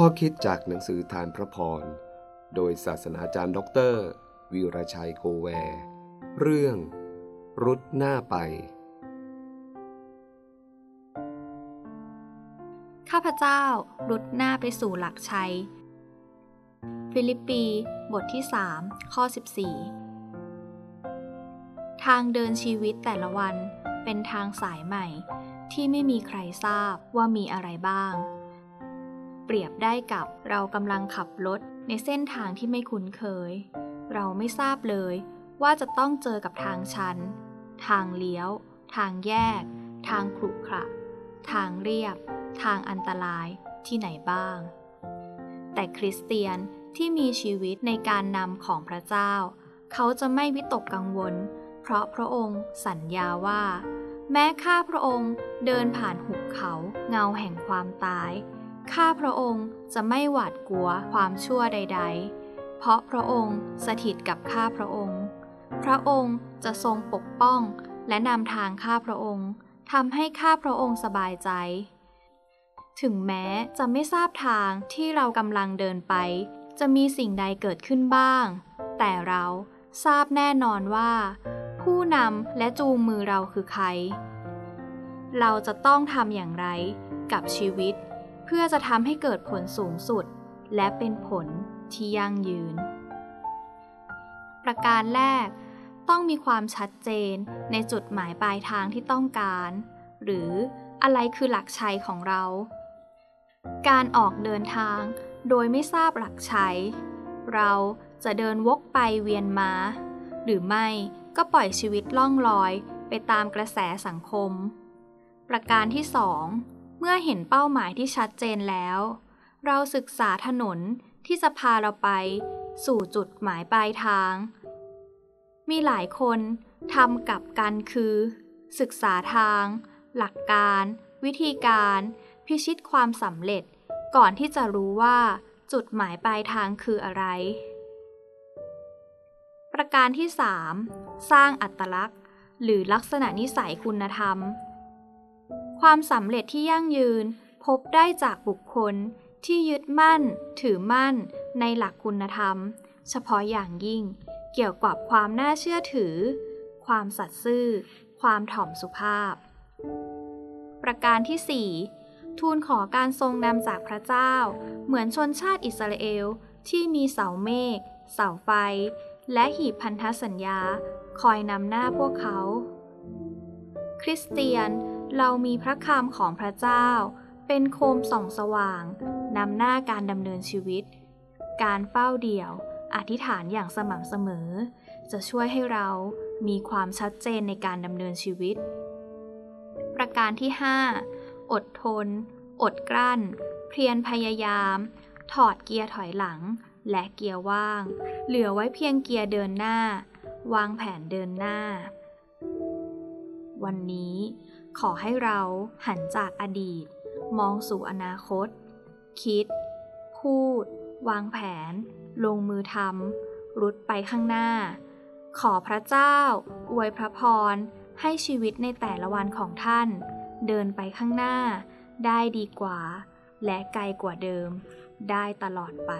ข้อคิดจากหนังสือธารพระพร โดยศาสนาจารย์ด็อกเตอร์วีรชัยโกแว เรื่อง รุดหน้าไป ข้าพเจ้ารุดหน้าไปสู่หลักชัย ฟิลิปปี บทที่ 3 ข้อ 14 ทางเดินชีวิตแต่ละวันเป็นทางสายใหม่ที่ไม่มีใครทราบว่ามีอะไรบ้าง เปรียบได้กับเรากำลังขับรถในเส้นทางที่ไม่คุ้นเคย เราไม่ทราบเลย ว่าจะต้องเจอกับทางชัน ทางเลี้ยว ทางแยก ทางขรุขระ ทางเรียบ ทางอันตรายที่ไหนบ้าง แต่คริสเตียนที่มีชีวิตในการนำของพระเจ้า เขาจะไม่วิตกกังวล เพราะพระองค์สัญญาว่า แม้ข้าพระองค์เดินผ่านหุบเขาเงาแห่งความตาย ข้าพระองค์จะไม่หวาดกลัวความชั่วใด ๆ เพราะพระองค์สถิตกับข้าพระองค์ พระองค์จะทรงปกป้องและนำทางข้าพระองค์ทำให้ข้าพระองค์สบายใจ ถึงแม้จะไม่ทราบทางที่เรากำลังเดินไป จะมีสิ่งใดเกิดขึ้นบ้าง แต่เราทราบแน่นอนว่า ผู้นำและจูงมือเราคือใคร เราจะต้องทำอย่างไรกับชีวิต เพื่อจะทำให้เกิดผลสูงสุด และเป็นผลที่ยั่งยืน ประการแรก ต้องมีความชัดเจนในจุดหมายปลายทางที่ต้องการ หรืออะไรคือหลักชัยของเรา การออกเดินทางโดยไม่ทราบหลักชัย เราจะเดินวกไปเวียนมา หรือไม่ก็ปล่อยชีวิตล่องลอยไปตามกระแสสังคม ประการที่สอง เมื่อเห็นเป้าหมายที่ชัดเจนแล้ว เราศึกษาถนนที่จะพาเราไป สู่จุดหมายปลายทาง มีหลายคนทำกับกันคือ ศึกษาทาง หลักการ วิธีการ พิชิตความสำเร็จ ก่อนที่จะรู้ว่า จุดหมายปลายทางคืออะไร ประการที่ 3 สร้างอัตลักษณ์ หรือลักษณะนิสัยคุณธรรม ความสำเร็จที่ยั่งยืนพบได้จากบุคคลที่ยึดมั่น ถือมั่น ในหลักคุณธรรม เฉพาะอย่างยิ่ง เกี่ยวกับความน่าเชื่อถือ ความสัตย์ซื่อ ความถ่อมสุภาพ ประการที่ 4 ทูลขอการทรงนำจากพระเจ้า เหมือนชนชาติอิสราเอลที่มีเสาเมฆเสาไฟ และหีบพันธสัญญา คอยนำหน้าพวกเขา คริสเตียน เรามีพระคำของพระเจ้า เป็นโคมส่องสว่าง นำหน้าการดำเนินชีวิต การเฝ้าเดี่ยว อธิษฐานอย่างสม่ำเสมอ จะช่วยให้เรามีความชัดเจนในการดำเนินชีวิต ประการที่ 5 อดทน อดกลั้น เพียรพยายาม ถอดเกียร์ถอยหลัง และเกียร์ว่าง เหลือไว้เพียงเกียร์เดินหน้า วางแผนเดินหน้า วันนี้ ขอให้เราหันจากอดีต มองสู่อนาคต คิด พูด วางแผน ลงมือทำรุดไปข้างหน้า ขอพระเจ้า อวยพระพร ให้ชีวิตในแต่ละวันของท่าน เดินไปข้างหน้า ได้ดีกว่า และไกลกว่าเดิม ได้ตลอดไป